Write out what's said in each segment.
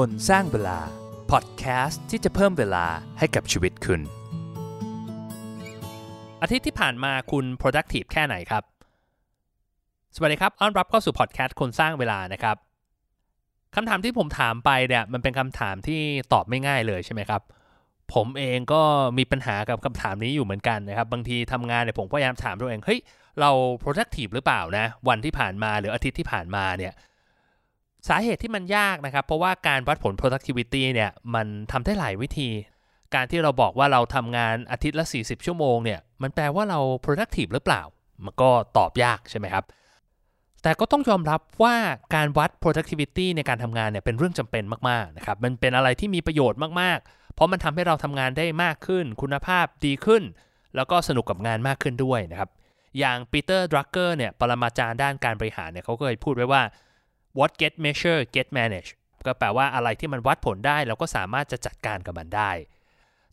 คนสร้างเวลา พอดแคสต์ที่จะเพิ่มเวลาให้กับชีวิตคุณ อาทิตย์ที่ผ่านมาคุณ productive แค่ไหนครับ สวัสดีครับต้อนรับเข้าสู่พอดแคสต์คนสร้างเวลานะครับคำถามที่ผมถามไปเนี่ยมันเป็นคำถามที่ตอบไม่ง่ายเลยใช่ไหมครับ ผมเองก็มีปัญหากับคำถามนี้อยู่เหมือนกันนะครับ บางทีทำงานเนี่ยผมพยายามถามตัวเองเฮ้ยเรา productive หรือเปล่านะ วันที่ผ่านมาหรืออาทิตย์ที่ผ่านมาเนี่ย สาเหตุที่มันยากนะครับ เพราะว่าการวัดผล productivity เนี่ยมันทำได้หลายวิธี การที่เราบอกว่าเราทำงานอาทิตย์ละ 40 ชั่วโมงเนี่ยมันแปลว่าเรา productive หรือเปล่า มันก็ตอบยากใช่ไหมครับ แต่ก็ต้องยอมรับว่าการวัด productivity ในการทำงานเนี่ยเป็นเรื่องจำเป็นมากๆนะครับมันเป็นอะไรที่มีประโยชน์มากๆ เพราะมันทำให้เราทำงานได้มากขึ้น คุณภาพดีขึ้น แล้วก็สนุกกับงานมากขึ้นด้วยนะครับอย่างปีเตอร์ดรักเกอร์เนี่ยปรมาจารย์ด้านการบริหารเนี่ยเขาก็เคยพูดไว้ว่า what get measure get manage ก็แปลว่าอะไรที่มันวัดผลได้เราก็สามารถจะจัดการกับมันได้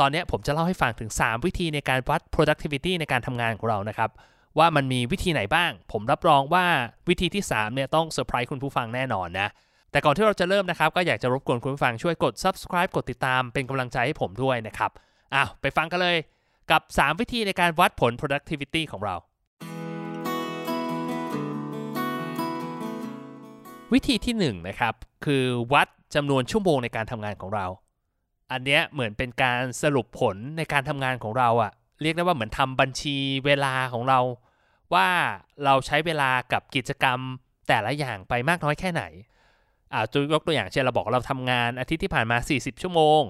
ตอนนี้ผมจะเล่าให้ฟังถึง 3 วิธีในการวัด productivity ในการทำงานของเรานะครับ ว่ามันมีวิธีไหนบ้าง ผมรับรองว่าวิธีที่ 3 เนี่ยต้องเซอร์ไพรส์คุณผู้ฟังแน่นอนนะแต่ก่อนที่เราจะเริ่มนะครับ ก็อยากจะรบกวนคุณผู้ฟังช่วยกด subscribe กดติดตามเป็นกำลังใจให้ผมด้วยนะครับอ้าวไปฟังกันเลยกับ 3 วิธีในการวัดผล productivity ของเรา วิธีที่1นนะครับคือวัดจำนวนชั่วโมงในการทำงานของเรา อันเนี้ยเหมือนเป็นการสรุปผลในการทำงานของเราอะเรียกได้ว่าเหมือนทำบัญชีเวลาของเรา ว่าเราใช้เวลากับกิจกรรมแต่ละอย่างไปมากน้อยแค่ไหนอ่าตัวยกตัวอย่างเช่นเราบอกเราทำงานอาทิตย์ที่ผ่านมา 40 ชั่วโมง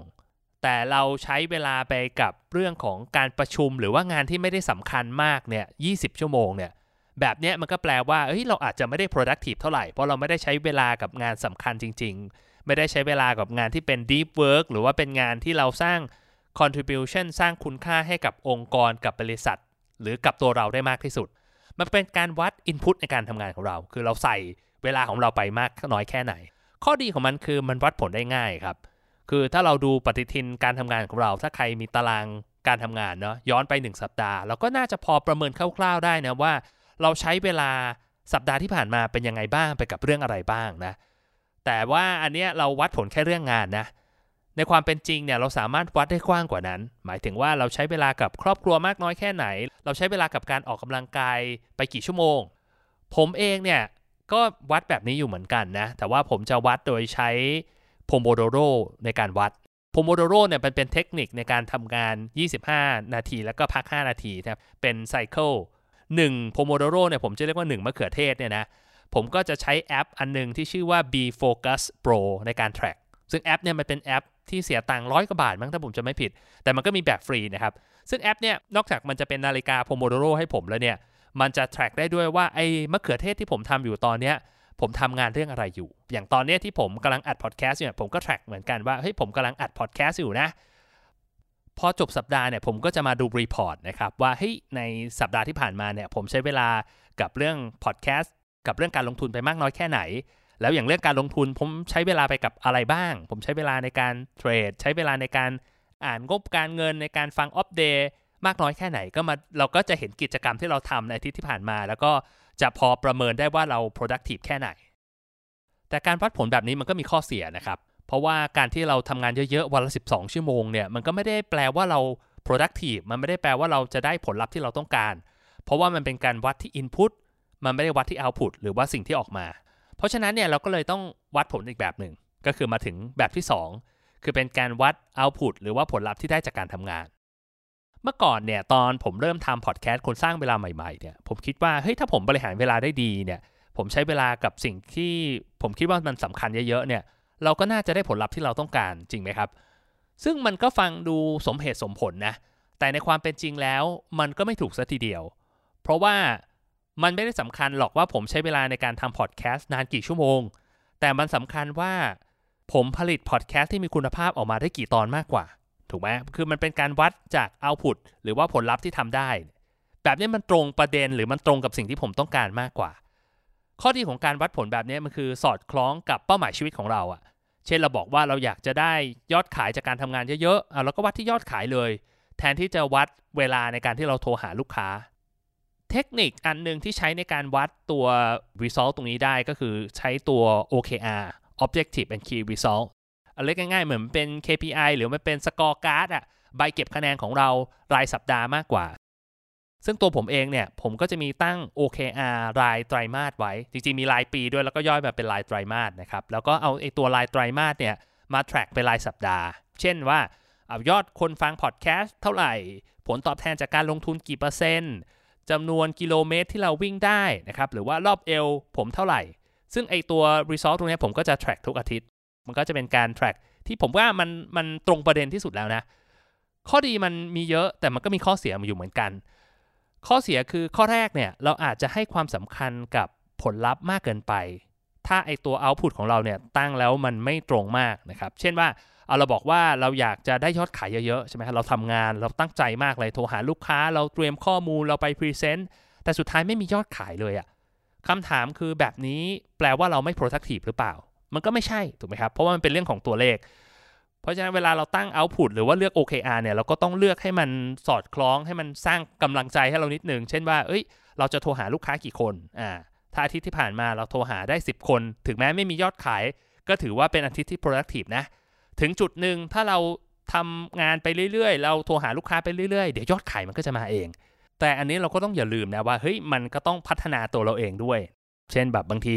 แต่เราใช้เวลาไปกับเรื่องของการประชุมหรือว่างานที่ไม่ได้สำคัญมากเนี่ย20 ชั่วโมงเนี่ย แบบเนี้ยมันก็แปลว่าเฮ้ยเราอาจจะไม่ได้ productive เท่าไหร่ เพราะเราไม่ได้ใช้เวลากับงานสำคัญจริง ๆ ไม่ได้ใช้เวลากับงานที่เป็น deep work หรือว่าเป็นงานที่เราสร้าง contribution สร้างคุณค่าให้กับองค์กรกับบริษัท หรือกับตัวเราได้มากที่สุด มันเป็นการวัด input ในการทำงานของเรา คือเราใส่เวลาของเราไปมากน้อยแค่ไหน ข้อดีของมันคือมันวัดผลได้ง่ายครับ คือถ้าเราดูปฏิทินการทำงานของเรา ถ้าใครมีตารางการทำงานเนาะย้อนไป 1 สัปดาห์เราก็น่าจะพอประเมินคร่าวๆได้นะว่า เราใช้เวลาสัปดาห์ที่ผ่านมาเป็นยังไงบ้างไปกับเรื่องอะไรบ้างนะ แต่ว่าอันเนี้ยเราวัดผลแค่เรื่องงานนะ ในความเป็นจริงเนี่ยเราสามารถวัดได้กว้างกว่านั้น หมายถึงว่าเราใช้เวลากับครอบครัวมากน้อยแค่ไหน เราใช้เวลากับการออกกำลังกายไปกี่ชั่วโมง ผมเองเนี่ยก็วัดแบบนี้อยู่เหมือนกันนะ แต่ว่าผมจะวัดโดยใช้Pomodoro ในการวัด Pomodoro เนี่ยมันเป็นเทคนิคในการทำงาน 25 นาทีแล้วก็พัก 5 นาทีนะครับ เป็น cycle 1 Pomodoro เนี่ยผมจะเรียกว่า 1 มะเขือเทศเนี่ยนะ ผมก็จะใช้แอปอันหนึงที่ชื่อว่า Be Focused Pro ในการ track ซึ่งแอปเนี่ยมันเป็นแอปที่เสียตังค์ร้อยกว่าบาทมั้งถ้าผมจะไม่ผิด แต่มันก็มีแบบฟรีนะครับ ซึ่งแอปเนี่ยนอกจากมันจะเป็นนาฬิกา Pomodoro ให้ผมแล้วเนี่ย มันจะ track ได้ด้วยว่าไอ้มะเขือเทศที่ผมทำอยู่ตอนเนี้ยผมทำงานเรื่องอะไรอยู่ อย่างตอนเนี้ยที่ผมกำลังอัดพอดแคสต์เนี่ยผมก็ track เหมือนกันว่าเฮ้ยผมกำลังอัดพอดแคสต์อยู่นะ พอจบสัปดาห์เนี่ยผมก็จะมาดู report นะครับว่าเฮ้ยในสัปดาห์ที่ผ่านมาเนี่ยผมใช้เวลากับเรื่องพอดแคสต์กับเรื่องการลงทุนไปมากน้อยแค่ไหน แล้วอย่างเรื่องการลงทุนผมใช้เวลาไปกับอะไรบ้าง ผมใช้เวลาในการเทรดใช้เวลาในการอ่านงบการเงินในการฟังอัปเดตมากน้อยแค่ไหนก็มาเราก็จะเห็นกิจกรรมที่เราทำในอาทิตย์ที่ผ่านมา แล้วก็จะพอประเมินได้ว่าเรา productive แค่ไหน แต่การวัดผลแบบนี้มันก็มีข้อเสียนะครับ เพราะว่าการที่เราทำงานเยอะๆ วันละ 12 ชั่วโมงเนี่ย มันก็ไม่ได้แปลว่าเรา productive มันไม่ได้แปลว่าเราจะได้ผลลัพธ์ที่เราต้องการ เพราะว่ามันเป็นการวัดที่ input มันไม่ได้วัดที่ output หรือว่าสิ่งที่ออกมา เพราะฉะนั้นเนี่ยเราก็เลยต้องวัดผลอีกแบบหนึ่ง ก็คือมาถึงแบบที่ 2 คือเป็นการวัด output หรือว่าผลลัพธ์ที่ได้จากการทำงาน เมื่อก่อนเนี่ยตอนผมเริ่มทำพอดแคสต์คนสร้างเวลาใหม่ๆเนี่ย ผมคิดว่าเฮ้ยถ้าผมบริหารเวลาได้ดีเนี่ย ผมใช้เวลากับสิ่งที่ผมคิดว่ามันสำคัญเยอะๆเนี่ย เราก็น่าจะได้ผลลัพธ์ที่เราต้องการจริงไหมครับ ซึ่งมันก็ฟังดูสมเหตุสมผลนะ แต่ในความเป็นจริงแล้วมันก็ไม่ถูกซะทีเดียว เพราะว่ามันไม่ได้สำคัญหรอกว่าผมใช้เวลาในการทำพอดแคสต์นานกี่ชั่วโมง แต่มันสำคัญว่าผมผลิตพอดแคสต์ที่มีคุณภาพออกมาได้กี่ตอนมากกว่า ถูกไหมคือมันเป็นการวัดจากเอาต์พุตหรือว่าผลลัพธ์ที่ทำได้ แบบนี้มันตรงประเด็นหรือมันตรงกับสิ่งที่ผมต้องการมากกว่า ข้อดีของการวัดผลแบบนี้มันคือสอดคล้องกับเป้าหมายชีวิตของเราอะเช่นเราบอกว่าเราอยากจะได้ยอดขายจากการทำงานเยอะๆอะเราก็วัดที่ยอดขายเลย แทนที่จะวัดเวลาในการที่เราโทรหาลูกค้า เทคนิคอันหนึ่งที่ใช้ในการวัดตัว result ตรงนี้ได้ก็คือใช้ตัว OKR Objective and Key Result อันเล็กง่ายๆ เหมือนเป็น KPI หรือมันเป็น scorecard อะใบเก็บคะแนนของเรารายสัปดาห์มากกว่า ซึ่งตัวผมเองเนี่ยผมก็จะมีตั้ง OKR รายไตรมาสไว้ จริงๆ มีรายปีด้วยแล้วก็ย่อยแบบเป็นรายไตรมาสนะครับ แล้วก็เอาไอ้ตัวรายไตรมาสเนี่ยมา track เป็นรายสัปดาห์ เช่นว่าเอายอดคนฟังพอดแคสต์เท่าไหร่ ผลตอบแทนจากการลงทุนกี่เปอร์เซ็นต์จำนวนกิโลเมตรที่เราวิ่งได้นะครับ หรือว่ารอบเอวผมเท่าไหร่ ซึ่งไอตัว result ตรงนี้ผมก็จะ track ทุกอาทิตย์ มันก็จะเป็นการ track ที่ผมว่ามันมันตรงประเด็นที่สุดแล้วนะ ข้อดีมันมีเยอะแต่มันก็มีข้อเสียมาอยู่เหมือนกัน ข้อเสียคือข้อแรกเนี่ยเราอาจจะให้ความสำคัญกับผลลัพธ์มากเกินไป ถ้าไอตัว output ของเราเนี่ยตั้งแล้วมันไม่ตรงมากนะครับ เช่นว่าเอาเราบอกว่าเราอยากจะได้ยอดขายเยอะๆใช่ไหมเราทำงานเราตั้งใจมากเลยโทรหาลูกค้า เราเตรียมข้อมูลเราไปพรีเซนต์แต่สุดท้ายไม่มียอดขายเลยอะคำถามคือแบบนี้แปลว่าเราไม่ productive หรือเปล่า มันก็ไม่ใช่ถูกไหมครับ เพราะว่ามันเป็นเรื่องของตัวเลข เพราะฉะนั้นเวลาเราตั้ง output หรือว่าเลือก OKR เนี่ยเราก็ต้องเลือกให้มันสอดคล้องให้มันสร้างกำลังใจให้เรานิดนึง เช่นว่า เอ้ย เราจะโทรหาลูกค้ากี่คนอ่าถ้าอาทิตย์ที่ผ่านมาเราโทรหาได้ 10 คน ถึงแม้ไม่มียอดขาย ก็ถือว่าเป็นอาทิตย์ที่ productive นะ ถึงจุดหนึ่งถ้าเราทำงานไปเรื่อยๆ เราโทรหาลูกค้าไปเรื่อยๆ เดี๋ยวยอดขายมันก็จะมาเอง แต่อันนี้เราก็ต้องอย่าลืมนะว่าเฮ้ยมันก็ต้องพัฒนาตัวเราเองด้วย เช่นแบบบางที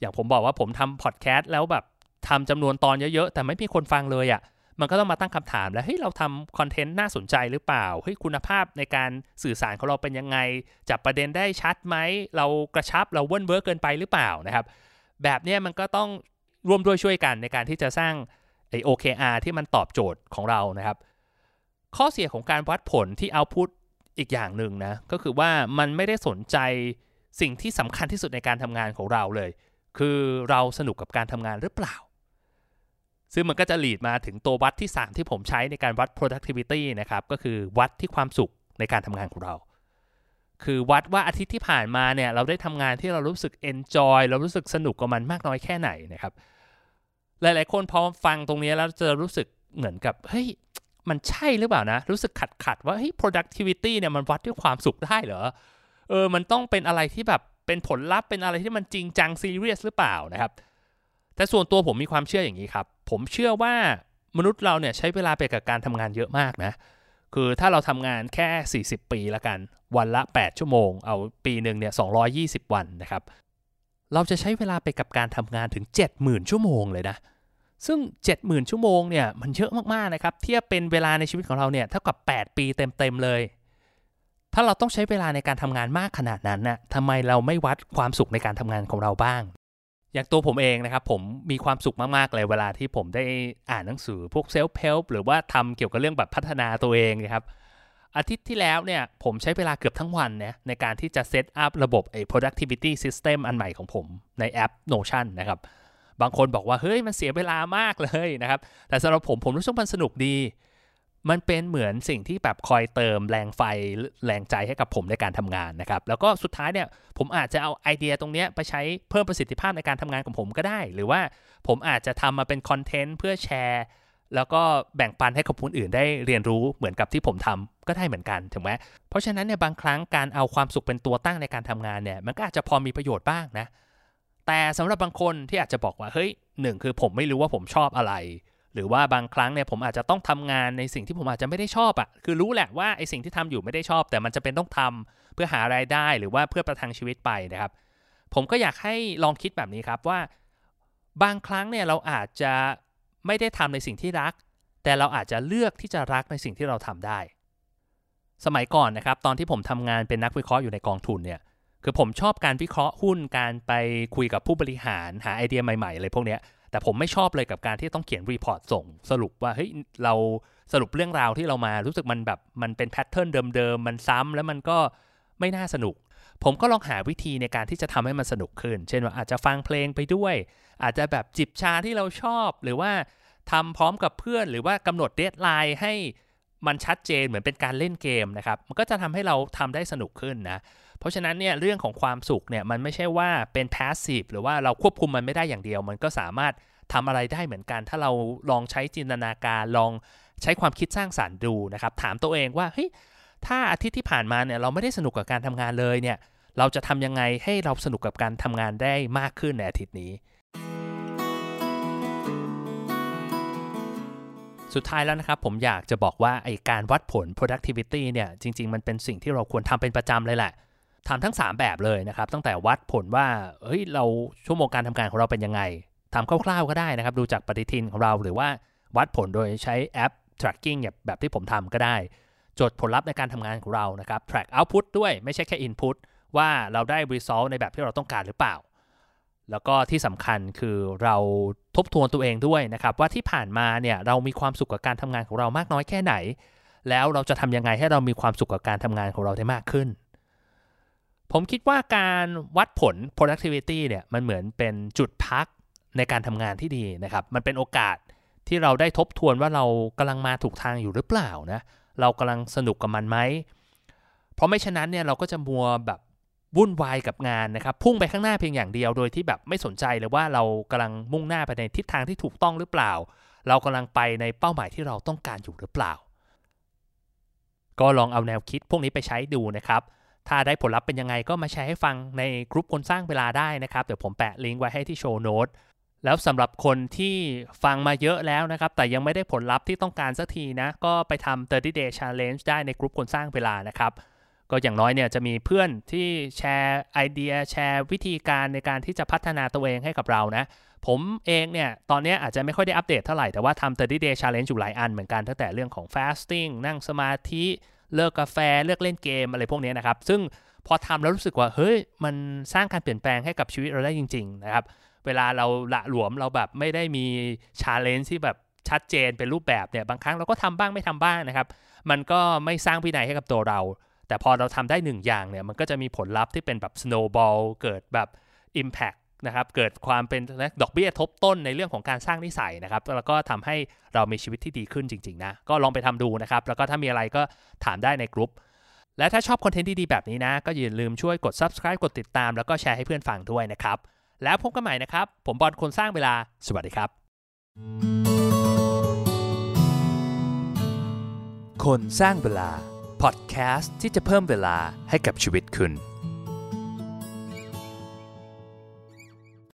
อย่างผมบอกว่าผมทำพอดแคสต์แล้วแบบ ทำจำนวนตอนเยอะๆ แต่ไม่มีคนฟังเลยอะ่ะมันก็ต้องมาตั้งคำถามแล้วเฮ้ยเราทำ content น่าสนใจหรือเปล่าเฮ้ยคุณภาพในการสื่อสารของเราเป็นยังไง จับประเด็นได้ชัดไหม เรากระชับเราเวิ้นเวิร์กเกินไปหรือเปล่านะครับ แบบนี้มันก็ต้องร่วมด้วยช่วยกันในการที่จะสร้างไอ OKR ที่มันตอบโจทย์ของเรานะครับ ข้อเสียของการวัดผลที่เอาพุตอีกอย่างหนึ่งนะ ก็คือว่ามันไม่ได้สนใจสิ่งที่สำคัญที่สุดในการทำงานของเราเลย คือเราสนุกกับการทำงานหรือเปล่า ซึ่งมันก็จะหลีดมาถึงตัววัดที่ 3 ที่ผมใช้ในการวัด productivity นะครับ ก็คือวัดที่ความสุขในการทำงานของเรา คือวัดว่าอาทิตย์ที่ผ่านมาเนี่ยเราได้ทำงานที่เรารู้สึก enjoy เรารู้สึกสนุกกับมันมากน้อยแค่ไหนนะครับ หลายๆ คนพอฟังตรงนี้แล้วจะรู้สึกเหมือนกับเฮ้ยมันใช่หรือเปล่านะ รู้สึกขัดขัดว่าเฮ้ย productivity เนี่ยมันวัดด้วยความสุขได้เหรอ เออ มันต้องเป็นอะไรที่แบบเป็นผลลัพธ์เป็นอะไรที่มันจริงจังซีเรียสหรือเปล่านะครับ แต่ส่วนตัวผมมีความเชื่ออย่างนี้ครับ ผมเชื่อว่ามนุษย์เราเนี่ยใช้เวลาไปกับการทำงานเยอะมากนะ คือถ้าเราทำงานแค่ 40 ปีละกัน วันละ 8 ชั่วโมง เอาปีหนึ่งเนี่ย220 วันนะครับ เราจะใช้เวลาไปกับการทำงานถึง 70,000 ชั่วโมงเลยนะ ซึ่ง 70,000 ชั่วโมงเนี่ยมันเยอะมากๆนะครับ เทียบเป็นเวลาในชีวิตของเราเนี่ยเท่ากับ 8 ปีเต็มๆเลย ถ้าเราต้องใช้เวลาในการทำงานมากขนาดนั้นนะ่ะทำไมเราไม่วัดความสุขในการทำงานของเราบ้าง อย่างตัวผมเองนะครับ ผมมีความสุขมากๆเลยเวลาที่ผมได้อ่านหนังสือพวกเซลฟ์เ l ลหรือว่าทำเกี่ยวกับเรื่องแบบพัฒนาตัวเองนะครับ อาทิตย์ที่แล้วเนี่ยผมใช้เวลาเกือบทั้งวันนะในการที่จะเซตอัพระบบไอ้ productivity system อันใหม่ของผมในแอป Notion นะครับ บางคนบอกว่า เฮ้ยมันเสียเวลามากเลยนะครับ แต่สำหรับผมผมรู้สึกมันสนุกดี มันเป็นเหมือนสิ่งที่แบบคอยเติมแรงไฟแรงใจให้กับผมในการทำงานนะครับ แล้วก็สุดท้ายเนี่ยผมอาจจะเอาไอเดียตรงนี้ไปใช้เพิ่มประสิทธิภาพในการทำงานของผมก็ได้ หรือว่าผมอาจจะทำมาเป็นคอนเทนต์เพื่อแชร์ แล้วก็แบ่งปันให้กับคนอื่นได้เรียนรู้เหมือนกับที่ผมทำก็ได้เหมือนกันถูกไหมเพราะฉะนั้นเนี่ยบางครั้งการเอาความสุขเป็นตัวตั้งในการทำงานเนี่ยมันก็อาจจะพอมีประโยชน์บ้างนะแต่สำหรับบางคนที่อาจจะบอกว่าเฮ้ยหนึ่งคือผมไม่รู้ว่าผมชอบอะไร หรือว่าบางครั้งเนี่ยผมอาจจะต้องทำงานในสิ่งที่ผมอาจจะไม่ได้ชอบอะ่ะคือรู้แหละว่าไอสิ่งที่ทำอยู่ไม่ได้ชอบ แต่มันจะเป็นต้องทำเพื่อหารายได้หรือว่าเพื่อประทังชีวิตไปนะครับ ผมก็อยากให้ลองคิดแบบนี้ครับว่า บางครั้งเนี่ยเราอาจจะไม่ได้ทำในสิ่งที่รัก แต่เราอาจจะเลือกที่จะรักในสิ่งที่เราทำได้ สมัยก่อนนะครับตอนที่ผมทำงานเป็นนักวิเคราะห์อยู่ในกองทุนเนี่ยคือผมชอบการวิเคราะห์หุ้นการไปคุยกับผู้บริหารหาไอเดียใหม่ๆอะไรพวกเนี้ย แต่ผมไม่ชอบเลยกับการที่ต้องเขียน report ส่ง สรุปว่าเฮ้ยเราสรุปเรื่องราวที่เรามารู้สึกมันแบบมันเป็น pattern เดิมๆ มันซ้ำแล้วมันก็ไม่น่าสนุก ผมก็ลองหาวิธีในการที่จะทำให้มันสนุกขึ้น เช่นว่าอาจจะฟังเพลงไปด้วย อาจจะแบบจิบชาที่เราชอบ หรือว่าทำพร้อมกับเพื่อน หรือว่ากำหนด deadline ให้มันชัดเจนเหมือนเป็นการเล่นเกมนะครับ มันก็จะทำให้เราทำได้สนุกขึ้นนะ เพราะฉะนั้นเนี่ยเรื่องของความสุขเนี่ยมันไม่ใช่ว่าเป็น passive หรือว่าเราควบคุมมันไม่ได้อย่างเดียว มันก็สามารถทำอะไรได้เหมือนกัน ถ้าเราลองใช้จินตนาการลองใช้ความคิดสร้างสารรค์ดูนะครับ ถามตัวเองว่าเฮ้ยถ้าอาทิตย์ที่ผ่านมาเนี่ยเราไม่ได้สนุกกับการทำงานเลยเนี่ยเราจะทำยังไงให้เราสนุกกับการทำงานได้มากขึ้นในอาทิตย์นี้ สุดท้ายแล้วนะครับ ผมอยากจะบอกว่าไอการวัดผล productivity เนี่ยจริง ๆ มันเป็นสิ่งที่เราควรทำเป็นประจำเลยแหละ ทำทั้ง 3 แบบเลยนะครับ ตั้งแต่วัดผลว่าเฮ้ยเราชั่วโมงการทำงานของเราเป็นยังไงทำคร่าวๆก็ได้นะครับ ดูจากปฏิทินของเราหรือว่าวัดผลโดยใช้แอป tracking แบบแบบที่ผมทำก็ได้ จดผลลัพธ์ในการทำงานของเรานะครับ track output ด้วยไม่ใช่แค่ input ว่าเราได้ result ในแบบที่เราต้องการหรือเปล่า แล้วก็ที่สำคัญคือเราทบทวนตัวเองด้วยนะครับ ว่าที่ผ่านมาเนี่ยเรามีความสุขกับการทำงานของเรามากน้อยแค่ไหน แล้วเราจะทำยังไงให้เรามีความสุขกับการทำงานของเราได้มากขึ้น ผมคิดว่าการวัดผล productivity เนี่ยมันเหมือนเป็นจุดพักในการทำงานที่ดีนะครับ มันเป็นโอกาสที่เราได้ทบทวนว่าเรากำลังมาถูกทางอยู่หรือเปล่านะ เรากำลังสนุกกับมันไหม เพราะไม่ฉะนั้นเนี่ยเราก็จะมัวแบบวุ่นวายกับงานนะครับ พุ่งไปข้างหน้าเพียงอย่างเดียวโดยที่แบบไม่สนใจเลยว่าเรากำลังมุ่งหน้าไปในทิศทางที่ถูกต้องหรือเปล่า เรากำลังไปในเป้าหมายที่เราต้องการอยู่หรือเปล่า ก็ลองเอาแนวคิดพวกนี้ไปใช้ดูนะครับ ถ้าได้ผลลัพธ์เป็นยังไงก็มาแชร์ให้ฟังในกลุ่มคนสร้างเวลาได้นะครับ เดี๋ยวผมแปะลิงก์ไว้ให้ที่โชว์โน้ตแล้วสำหรับคนที่ฟังมาเยอะแล้วนะครับ แต่ยังไม่ได้ผลลัพธ์ที่ต้องการสักทีนะ ก็ไปทำ30 day challenge ได้ในกลุ่มคนสร้างเวลานะครับ ก็อย่างน้อยเนี่ยจะมีเพื่อนที่แชร์ไอเดียแชร์วิธีการในการที่จะพัฒนาตัวเองให้กับเรานะ ผมเองเนี่ย ตอนนี้อาจจะไม่ค่อยได้อัปเดตเท่าไหร่ แต่ว่าทำ30 day challenge อยู่หลายอันเหมือนกันตั้งแต่เรื่องของ fasting นั่งสมาธิ เลิกกาแฟเลิกเล่นเกมอะไรพวกนี้นะครับ ซึ่งพอทำแล้วรู้สึกว่าเฮ้ยมันสร้างการเปลี่ยนแปลงให้กับชีวิตเราได้จริง ๆ นะครับ เวลาเราละหลวมเราแบบไม่ได้มี challenge ที่แบบชัดเจนเป็นรูปแบบเนี่ยบางครั้งเราก็ทำบ้างไม่ทำบ้างนะครับ มันก็ไม่สร้างวินัยให้กับตัวเรา แต่พอเราทำได้หนึ่งอย่างเนี่ยมันก็จะมีผลลัพธ์ที่เป็นแบบ snowball เกิดแบบ impact นะครับเกิดความเป็นดอกเบี้ยทบต้นในเรื่องของการสร้างนิสัยนะครับ แล้วก็ทำให้เรามีชีวิตที่ดีขึ้นจริง ๆ นะ ก็ลองไปทำดูนะครับ แล้วก็ถ้ามีอะไรก็ถามได้ในกลุ่มและถ้าชอบคอนเทนต์ดี ๆ แบบนี้นะ ก็อย่าลืมช่วยกด subscribe กดติดตาม แล้วก็แชร์ให้เพื่อนฟังด้วยนะครับ แล้วพบกันใหม่นะครับ ผมบอลคนสร้างเวลา สวัสดีครับ คนสร้างเวลาพอดแคสต์ที่จะเพิ่มเวลาให้กับชีวิตคุณ